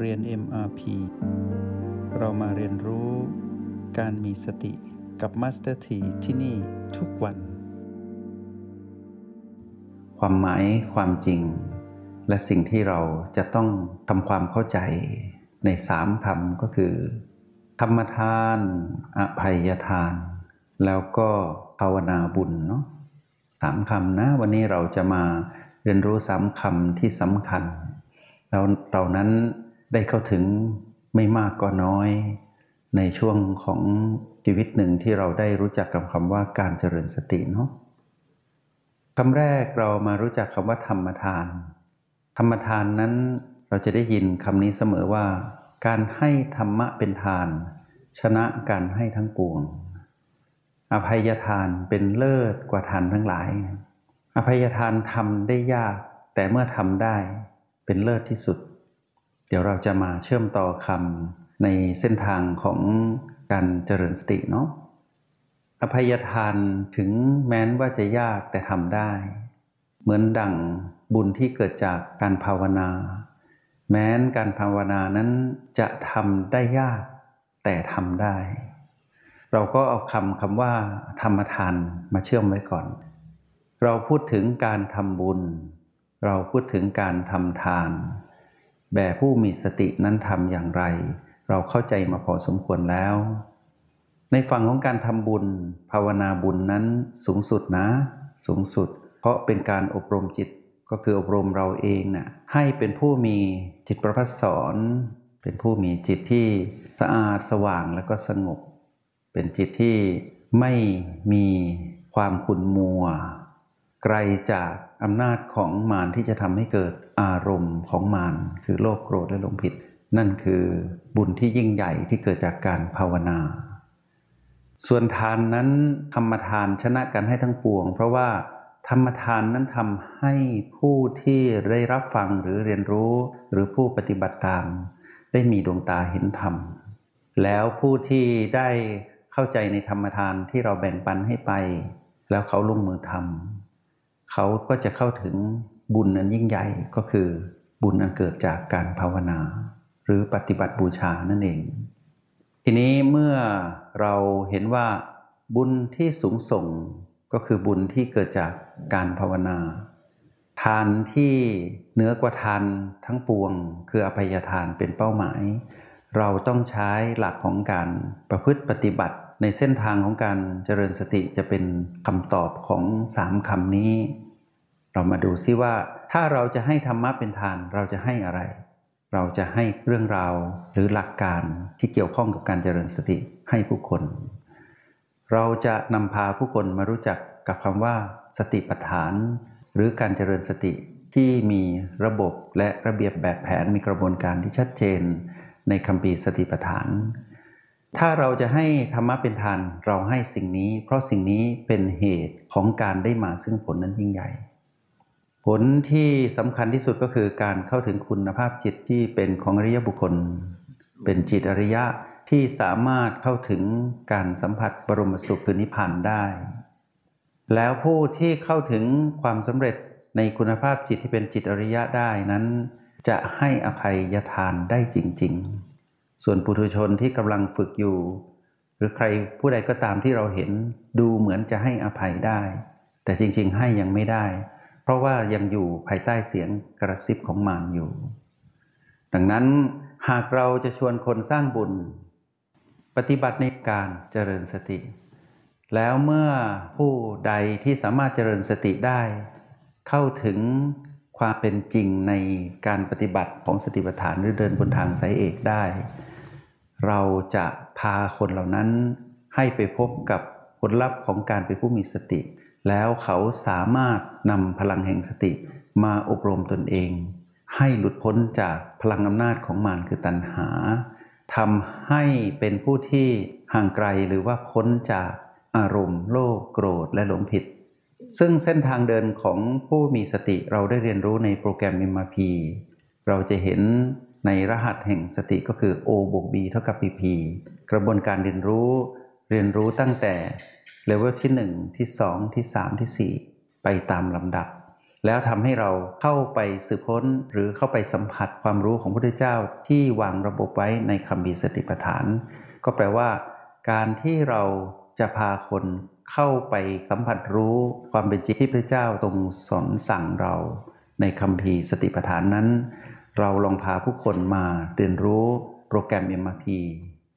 เรียน MRP เรามาเรียนรู้การมีสติกับ Master T ที่ที่นี่ทุกวัน ความหมายความจริง และสิ่งที่เราจะต้องทำความเข้าใจในสามคำก็คือ ธรรมทาน อภัยทาน แล้วก็ภาวนาบุญเนาะสามคำนะ วันนี้เราจะมาเรียนรู้สามคำที่สำคัญแล้วเรานั้น ได้เข้าถึงไม่มากก็น้อย ในช่วงของชีวิตหนึ่งที่เราได้รู้จักกับคำว่าการเจริญสติเนาะคำแรกเรามารู้จักคำว่าธรรมทาน ธรรมทานนั้นเราจะได้ยินคำนี้เสมอว่า การให้ธรรมะเป็นทาน ชนะการให้ทั้งปวง อภัยทานเป็นเลิศกว่าทานทั้งหลาย อภัยทานทำได้ยาก แต่เมื่อทำได้เป็นเลิศที่สุด เดี๋ยวเราจะมาเชื่อมต่อคำในเส้นทางของการเจริญสติเนาะอภัยทานถึงแม้นว่าจะยากแต่ทำได้ เหมือนดั่งบุญที่เกิดจากการภาวนา แม้นการภาวนานั้นจะทำได้ยากแต่ทำได้ เราก็เอาคำคำว่า ธรรมทานมาเชื่อมไว้ก่อน เราพูดถึงการทำบุญ เราพูดถึงการทำทาน แบบผู้มีสตินั้นทำอย่างไร เราเข้าใจมาพอสมควรแล้ว ในฝั่งของการทำบุญ ภาวนาบุญนั้นสูงสุดนะ สูงสุด เพราะเป็นการอบรมจิตก็คืออบรมเราเองนะ่ะให้เป็นผู้มีจิตประพัสสอน เป็นผู้มีจิตที่สะอาดสว่างแล้วก็สงบ เป็นจิตที่ไม่มีความขุ่นมัว ไกลจากอำนาจของมารที่จะทำให้เกิดอารมณ์ของมารคือโลภโกรธและหลงผิด นั่นคือบุญที่ยิ่งใหญ่ที่เกิดจากการภาวนา ส่วนทานนั้นธรรมทานชนะกันให้ทั้งปวง เพราะว่าธรรมทานนั้นทำให้ผู้ที่ได้รับฟังหรือเรียนรู้หรือผู้ปฏิบัติตาม ได้มีดวงตาเห็นธรรม แล้วผู้ที่ได้เข้าใจในธรรมทานที่เราแบ่งปันให้ไป แล้วเขาลงมือทำ เขาก็จะเข้าถึงบุญนั้นยิ่งใหญ่ก็คือบุญอันเกิดจากการภาวนา หรือปฏิบัติบูชานั่นเอง ทีนี้เมื่อเราเห็นว่าบุญที่สูงส่งก็คือบุญที่เกิดจากการภาวนา ทานที่เหนือกว่าทานทั้งปวง คืออภัยทานเป็นเป้าหมาย เราต้องใช้หลักของการประพฤติปฏิบัติ ในเส้นทางของการเจริญสติจะเป็นคำตอบของสามคำนี้ เรามาดูซิว่า ถ้าเราจะให้ธรรมะเป็นทานเราจะให้อะไร เราจะให้เรื่องราวหรือหลักการที่เกี่ยวข้องกับการเจริญสติให้ผู้คน เราจะนำพาผู้คนมารู้จักกับคำว่า สติปัฏฐาน หรือการเจริญสติที่มีระบบและระเบียบแบบแผนมีกระบวนการที่ชัดเจน ในคำปีสติปัฏฐาน ถ้าเราจะให้ธรรมะเป็นทานเราให้สิ่งนี้ เพราะสิ่งนี้เป็นเหตุของการได้มาซึ่งผลนั้นยิ่งใหญ่ ผลที่สำคัญที่สุดก็คือการเข้าถึงคุณภาพจิตที่เป็นของอริยบุคคล เป็นจิตอริยะที่สามารถเข้าถึงการสัมผัสบรมสุขคือนิพพานได้ แล้วผู้ที่เข้าถึงความสำเร็จในคุณภาพจิตที่เป็นจิตอริยะได้นั้น จะให้อภัยทานได้จริง ๆ ส่วนปุถุชนที่กำลังฝึกอยู่ หรือใครผู้ใดก็ตามที่เราเห็นดูเหมือนจะให้อภัยได้ แต่จริง ๆ ให้ยังไม่ได้ เพราะว่ายังอยู่ภายใต้เสียงกระซิบของมารอยู่ ดังนั้นหากเราจะชวนคนสร้างบุญ ปฏิบัติในการเจริญสติ แล้วเมื่อผู้ใดที่สามารถเจริญสติได้ เข้าถึงความเป็นจริงในการปฏิบัติของสติปัฏฐานหรือเดินบนทางสายเอกได้ เราจะพาคนเหล่านั้นให้ไปพบกับผลลัพธ์ของการเป็นผู้มีสติ แล้วเขาสามารถนำพลังแห่งสติมาอบรมตนเอง ให้หลุดพ้นจากพลังอำนาจของมารคือตัณหาทำให้เป็นผู้ที่ห่างไกลหรือว่าพ้นจากอารมณ์ โลภโกรธและหลงผิด ซึ่งเส้นทางเดินของผู้มีสติเราได้เรียนรู้ในโปรแกรม MRP เราจะเห็น ในรหัสแห่งสติก็คือ O บวก B เท่ากับ PP กระบวนการเรียนรู้เรียนรู้ตั้งแต่เลเวลที่ 1 ที่ 2 ที่ 3 ที่ 4 ไปตามลำดับ แล้วทำให้เราเข้าไปสืบค้นหรือเข้าไปสัมผัสความรู้ของพระพุทธเจ้าที่วางระบบไว้ในคำบีสติปัฏฐาน ก็แปลว่า การที่เราจะพาคนเข้าไปสัมผัสรู้ความเป็นจริงที่พระเจ้าตรงสอนสั่งเรา ในคำพีสติปัฏฐานนั้น เราลองพาผู้คนมาเรียนรู้โปรแกรม MRP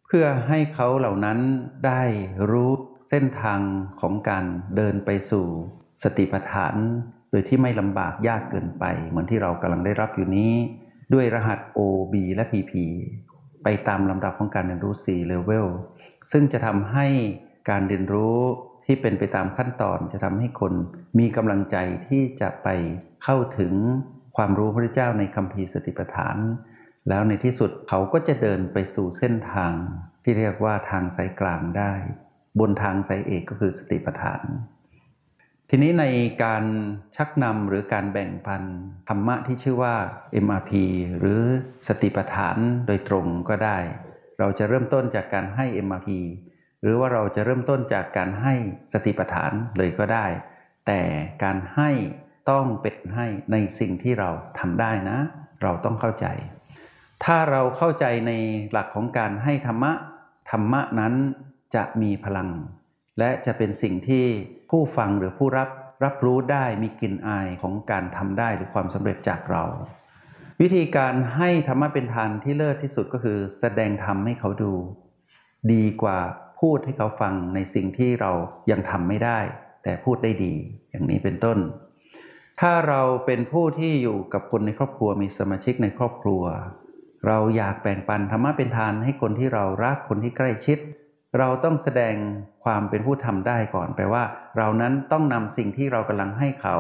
เพื่อให้เขาเหล่านั้นได้รู้เส้นทางของการเดินไปสู่สติปัฏฐาน โดยที่ไม่ลำบากยากเกินไป เหมือนที่เรากำลังได้รับอยู่นี้ ด้วยรหัส O B และ PP ไปตามลำดับของการเรียนรู้ 4 level ซึ่งจะทำให้การเรียนรู้ที่เป็นไปตามขั้นตอนจะทำให้คนมีกำลังใจที่จะไปเข้าถึง ความรู้พระเจ้าในคำพีสติปัฏฐาน แล้วในที่สุดเขาก็จะเดินไปสู่เส้นทางที่เรียกว่าทางสายกลางได้ บนทางสายเอกก็คือสติปัฏฐาน ทีนี้ในการชักนำหรือการแบ่งปันธรรมะที่ชื่อว่า MRP หรือสติปัฏฐานโดยตรงก็ได้ เราจะเริ่มต้นจากการให้ MRP หรือว่าเราจะเริ่มต้นจากการให้สติปัฏฐานเลยก็ได้ แต่การให้ ต้องเป็นให้ในสิ่งที่เราทำได้นะ เราต้องเข้าใจ ถ้าเราเข้าใจในหลักของการให้ธรรมะ ธรรมะนั้นจะมีพลัง และจะเป็นสิ่งที่ผู้ฟังหรือผู้รับรับรู้ได้มีกลิ่นอายของการทำได้หรือความสำเร็จจากเรา วิธีการให้ธรรมะเป็นทานที่เลิศที่สุดก็คือ แสดงธรรมให้เขาดู ดีกว่าพูดให้เขาฟังในสิ่งที่เรายังทำไม่ได้ แต่พูดได้ดีอย่างนี้เป็นต้น ถ้าเราเป็นผู้ที่อยู่กับคนในครอบครัวมีสมาชิกในครอบครัว เราอยากแบ่งปันธรรมะเป็นทานให้คนที่เรารักคนที่ใกล้ชิด เราต้องแสดงความเป็นผู้ทำได้ก่อนแปลว่า เรานั้นต้องนำสิ่งที่เรากำลังให้เขา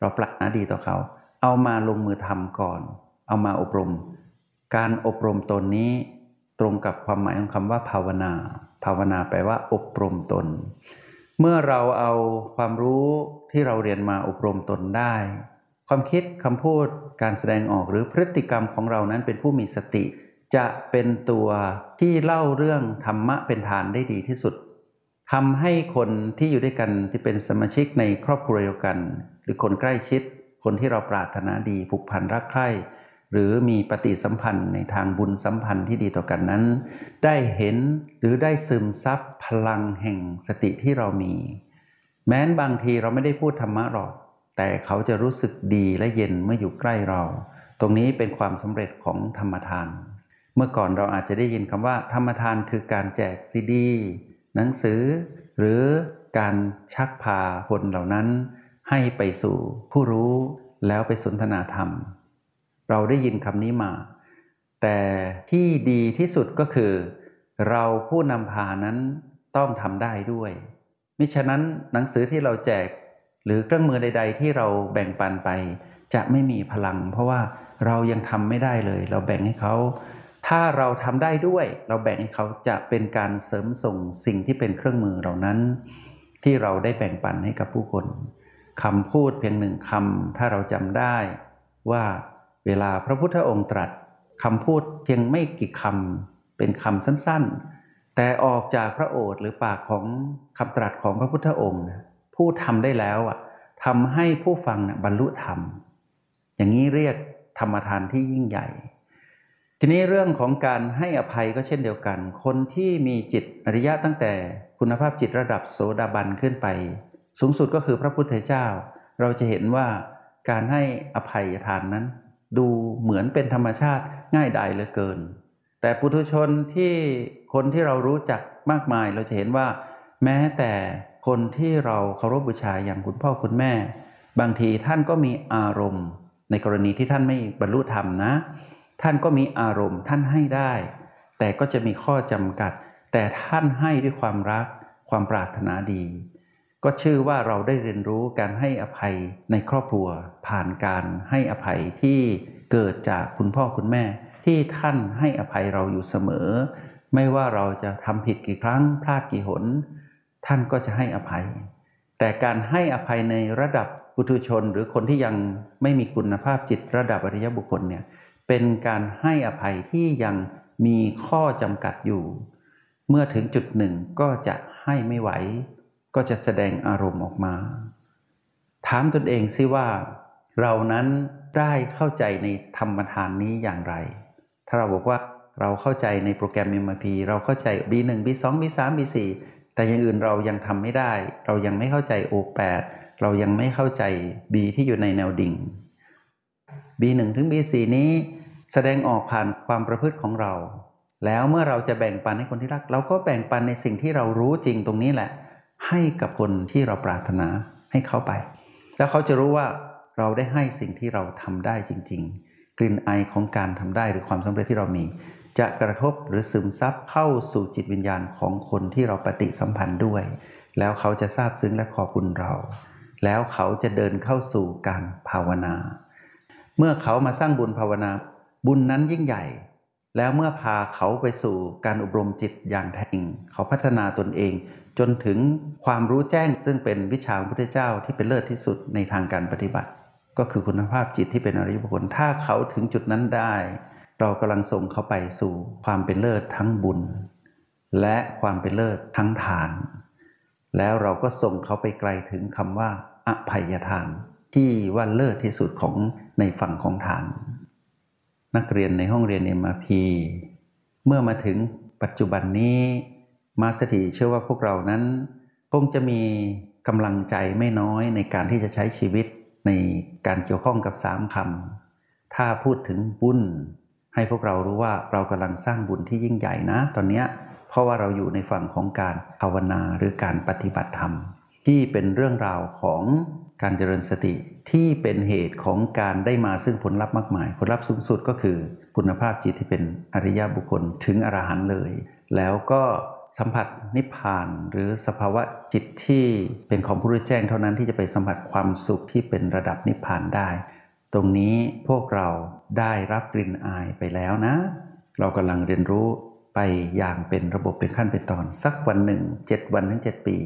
เราปรารถนาดีต่อเขา เอามาลงมือทำก่อน เอามาอบรม การอบรมตนนี้ตรงกับความหมายของคำว่าภาวนา ภาวนาแปลว่าอบรมตน เมื่อเราเอาความรู้ที่เราเรียนมาอบรมตนได้ ความคิดคำพูดการแสดงออกหรือพฤติกรรมของเรานั้นเป็นผู้มีสติ จะเป็นตัวที่เล่าเรื่องธรรมะเป็นฐานได้ดีที่สุดทำให้คนที่อยู่ด้วยกันที่เป็นสมาชิกในครอบครัวเดียวกัน หรือคนใกล้ชิด คนที่เราปรารถนาดีผูกพันรักใคร่ หรือมีปฏิสัมพันธ์ในทางบุญสัมพันธ์ที่ดีต่อกันนั้น ได้เห็นหรือได้ซึมซับพลังแห่งสติที่เรามี แม้นบางทีเราไม่ได้พูดธรรมะหรอก แต่เขาจะรู้สึกดีและเย็นเมื่ออยู่ใกล้เรา ตรงนี้เป็นความสำเร็จของธรรมทาน เมื่อก่อนเราอาจจะได้ยินคำว่า ธรรมทานคือการแจกซีดี หนังสือ หรือการชักพาคนเหล่านั้น ให้ไปสู่ผู้รู้แล้วไปสนทนาธรรม เราได้ยินคำนี้มา แต่ที่ดีที่สุดก็คือ เราผู้นำพานั้นต้องทำได้ด้วย มิฉะนั้นหนังสือที่เราแจกหรือเครื่องมือใด ๆ ที่เราแบ่งปันไป จะไม่มีพลัง เพราะว่าเรายังทำไม่ได้เลย เราแบ่งให้เขา ถ้าเราทำได้ด้วย เราแบ่งให้เขาจะเป็นการเสริมส่งสิ่งที่เป็นเครื่องมือเหล่านั้น ที่เราได้แบ่งปันให้กับผู้คนคำพูดเพียงหนึ่งคำถ้าเราจำได้ว่า เวลาพระพุทธองค์ตรัสคำพูดเพียงไม่กี่คำเป็นคำสั้นๆ แต่ออกจากพระโอษฐ์หรือปากของคำตรัสของพระพุทธองค์ผู้ทำได้แล้วอะทำให้ผู้ฟังนะบรรลุธรรม อย่างนี้เรียกธรรมทานที่ยิ่งใหญ่ ทีนี้เรื่องของการให้อภัยก็เช่นเดียวกัน คนที่มีจิตอริยะตั้งแต่คุณภาพจิตระดับโสดาบันขึ้นไป สูงสุดก็คือพระพุทธเจ้า เราจะเห็นว่าการให้อภัยทานนั้น ดูเหมือนเป็นธรรมชาติง่ายดายเหลือเกิน แต่ปุถุชนที่คนที่เรารู้จักมากมายเราจะเห็นว่า แม้แต่คนที่เราเคารพบูชาอย่างคุณพ่อคุณแม่ บางทีท่านก็มีอารมณ์ ในกรณีที่ท่านไม่บรรลุธรรมนะ ท่านก็มีอารมณ์ท่านให้ได้ แต่ก็จะมีข้อจำกัด แต่ท่านให้ด้วยความรักความปรารถนาดี ก็ชื่อว่าเราได้เรียนรู้การให้อภัยในครอบครัว ผ่านการให้อภัยที่เกิดจากคุณพ่อคุณแม่ ที่ท่านให้อภัยเราอยู่เสมอ ไม่ว่าเราจะทำผิดกี่ครั้งพลาดกี่หน ท่านก็จะให้อภัย แต่การให้อภัยในระดับปุถุชน หรือคนที่ยังไม่มีคุณภาพจิตระดับอริยบุคคลเนี่ยเป็นการให้อภัยที่ยังมีข้อจำกัดอยู่ เมื่อถึงจุดหนึ่งก็จะให้ไม่ไหว ก็จะแสดงอารมณ์ออกมา ถามตนเองซิว่า เรานั้นได้เข้าใจในธรรมทานนี้อย่างไร ถ้าเราบอกว่าเราเข้าใจในโปรแกรม MRP เราเข้าใจ B1 B2 B3 B4 แต่อย่างอื่นเรายังทำไม่ได้ เรายังไม่เข้าใจ O8 เรายังไม่เข้าใจ B ที่อยู่ในแนวดิ่ง B1 ถึง B4 นี้แสดงออกผ่านความประพฤติของเรา แล้วเมื่อเราจะแบ่งปันให้คนที่รัก เราก็แบ่งปันในสิ่งที่เรารู้จริงตรงนี้แหละ ให้กับคนที่เราปรารถนาให้เขาไป แล้วเขาจะรู้ว่าเราได้ให้สิ่งที่เราทำได้จริง ๆ กลิ่นไอของการทำได้หรือความสำเร็จที่เรามี จะกระทบหรือซึมซับเข้าสู่จิตวิญญาณของคนที่เราปฏิสัมพันธ์ด้วย แล้วเขาจะซาบซึ้งและขอบคุณเรา แล้วเขาจะเดินเข้าสู่การภาวนา เมื่อเขามาสร้างบุญภาวนา บุญนั้นยิ่งใหญ่ แล้วเมื่อพาเขาไปสู่การอบรมจิตอย่างแท้จริงเขาพัฒนาตนเอง จนถึงความรู้แจ้งซึ่งเป็นวิชาของพระพุทธเจ้าที่เป็นเลิศที่สุดในทางการปฏิบัติ ก็คือคุณภาพจิตที่เป็นอริยบุคคลถ้าเขาถึงจุดนั้นได้ เรากำลังส่งเขาไปสู่ความเป็นเลิศทั้งบุญ และความเป็นเลิศทั้งทาน แล้วเราก็ส่งเขาไปไกลถึงคำว่าอภัยทาน ที่ว่าเลิศที่สุดของในฝั่งของทาน นักเรียนในห้องเรียน MRP เมื่อมาถึงปัจจุบันนี้มาสถีเชื่อว่าพวกเรานั้น คงจะมีกำลังใจไม่น้อยในการที่จะใช้ชีวิตในการเกี่ยวข้องกับสามคำถ้าพูดถึงบุญให้พวกเรารู้ว่าเรากำลังสร้างบุญที่ยิ่งใหญ่นะ ตอนนี้เพราะว่าเราอยู่ในฝั่งของการภาวนาหรือการปฏิบัติธรรม ที่เป็นเรื่องราวของ การเจริญสติที่เป็นเหตุของการได้มาซึ่งผลลัพธ์มากมาย ผลลัพธ์สูงสุดก็คือคุณภาพจิตที่เป็นอริยบุคคลถึงอรหันต์เลย แล้วก็สัมผัสนิพพานหรือสภาวะจิตที่เป็นของผู้รู้แจ้งเท่านั้นที่จะไปสัมผัสความสุขที่เป็นระดับนิพพานได้ ตรงนี้พวกเราได้รับกลิ่นอายไปแล้วนะ เรากำลังเรียนรู้ไปอย่างเป็นระบบเป็นขั้นเป็นตอน สักวันหนึ่งเจ็ดวันถึงเจ็ดปี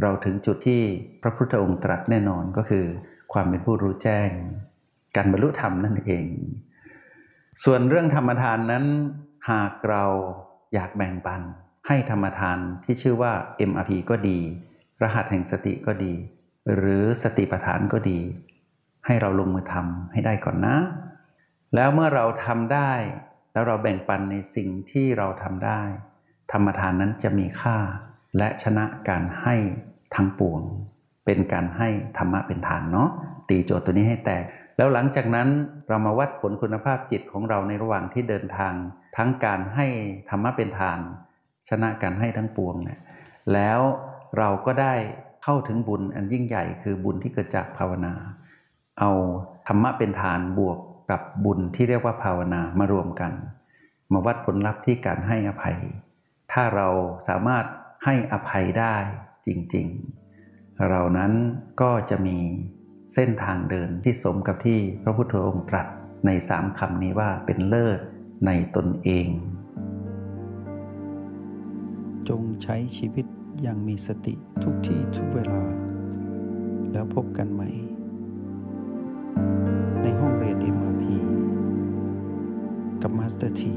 เราถึงจุดที่พระพุทธองค์ตรัสแน่นอนก็คือ ความเป็นผู้รู้แจ้ง การบรรลุธรรมนั่นเอง ส่วนเรื่องธรรมทานนั้น หากเราอยากแบ่งปัน ให้ธรรมทานที่ชื่อว่า MRP ก็ดี รหัสแห่งสติก็ดี หรือสติปัฏฐานก็ดี ให้เราลงมือทำให้ได้ก่อนนะ แล้วเมื่อเราทำได้ แล้วเราแบ่งปันในสิ่งที่เราทำได้ ธรรมทานนั้นจะมีค่า และชนะการให้ทั้งปวง เป็นการให้ธรรมะเป็นฐานเนาะตีโจทย์ตัวนี้ให้แตก แล้วหลังจากนั้นเรามาวัดผลคุณภาพจิตของเราในระหว่างที่เดินทาง ทั้งการให้ธรรมะเป็นฐานชนะการให้ทั้งปวงเนี่ยแล้วเราก็ได้เข้าถึงบุญอันยิ่งใหญ่คือบุญที่เกิดจากภาวนา เอาธรรมะเป็นฐานบวกกับบุญที่เรียกว่าภาวนามารวมกัน มาวัดผลลัพธ์ที่การให้อภัย ถ้าเราสามารถ ให้อภัยได้จริงๆ เรานั้นก็จะมีเส้นทางเดินที่สมกับที่พระพุทธองค์ตรัสในสามคำนี้ว่าเป็นเลิศในตนเอง จงใช้ชีวิตอย่างมีสติทุกที่ทุกเวลา แล้วพบกันใหม่ ในห้องเรียน MRP กับมาสเตอร์ที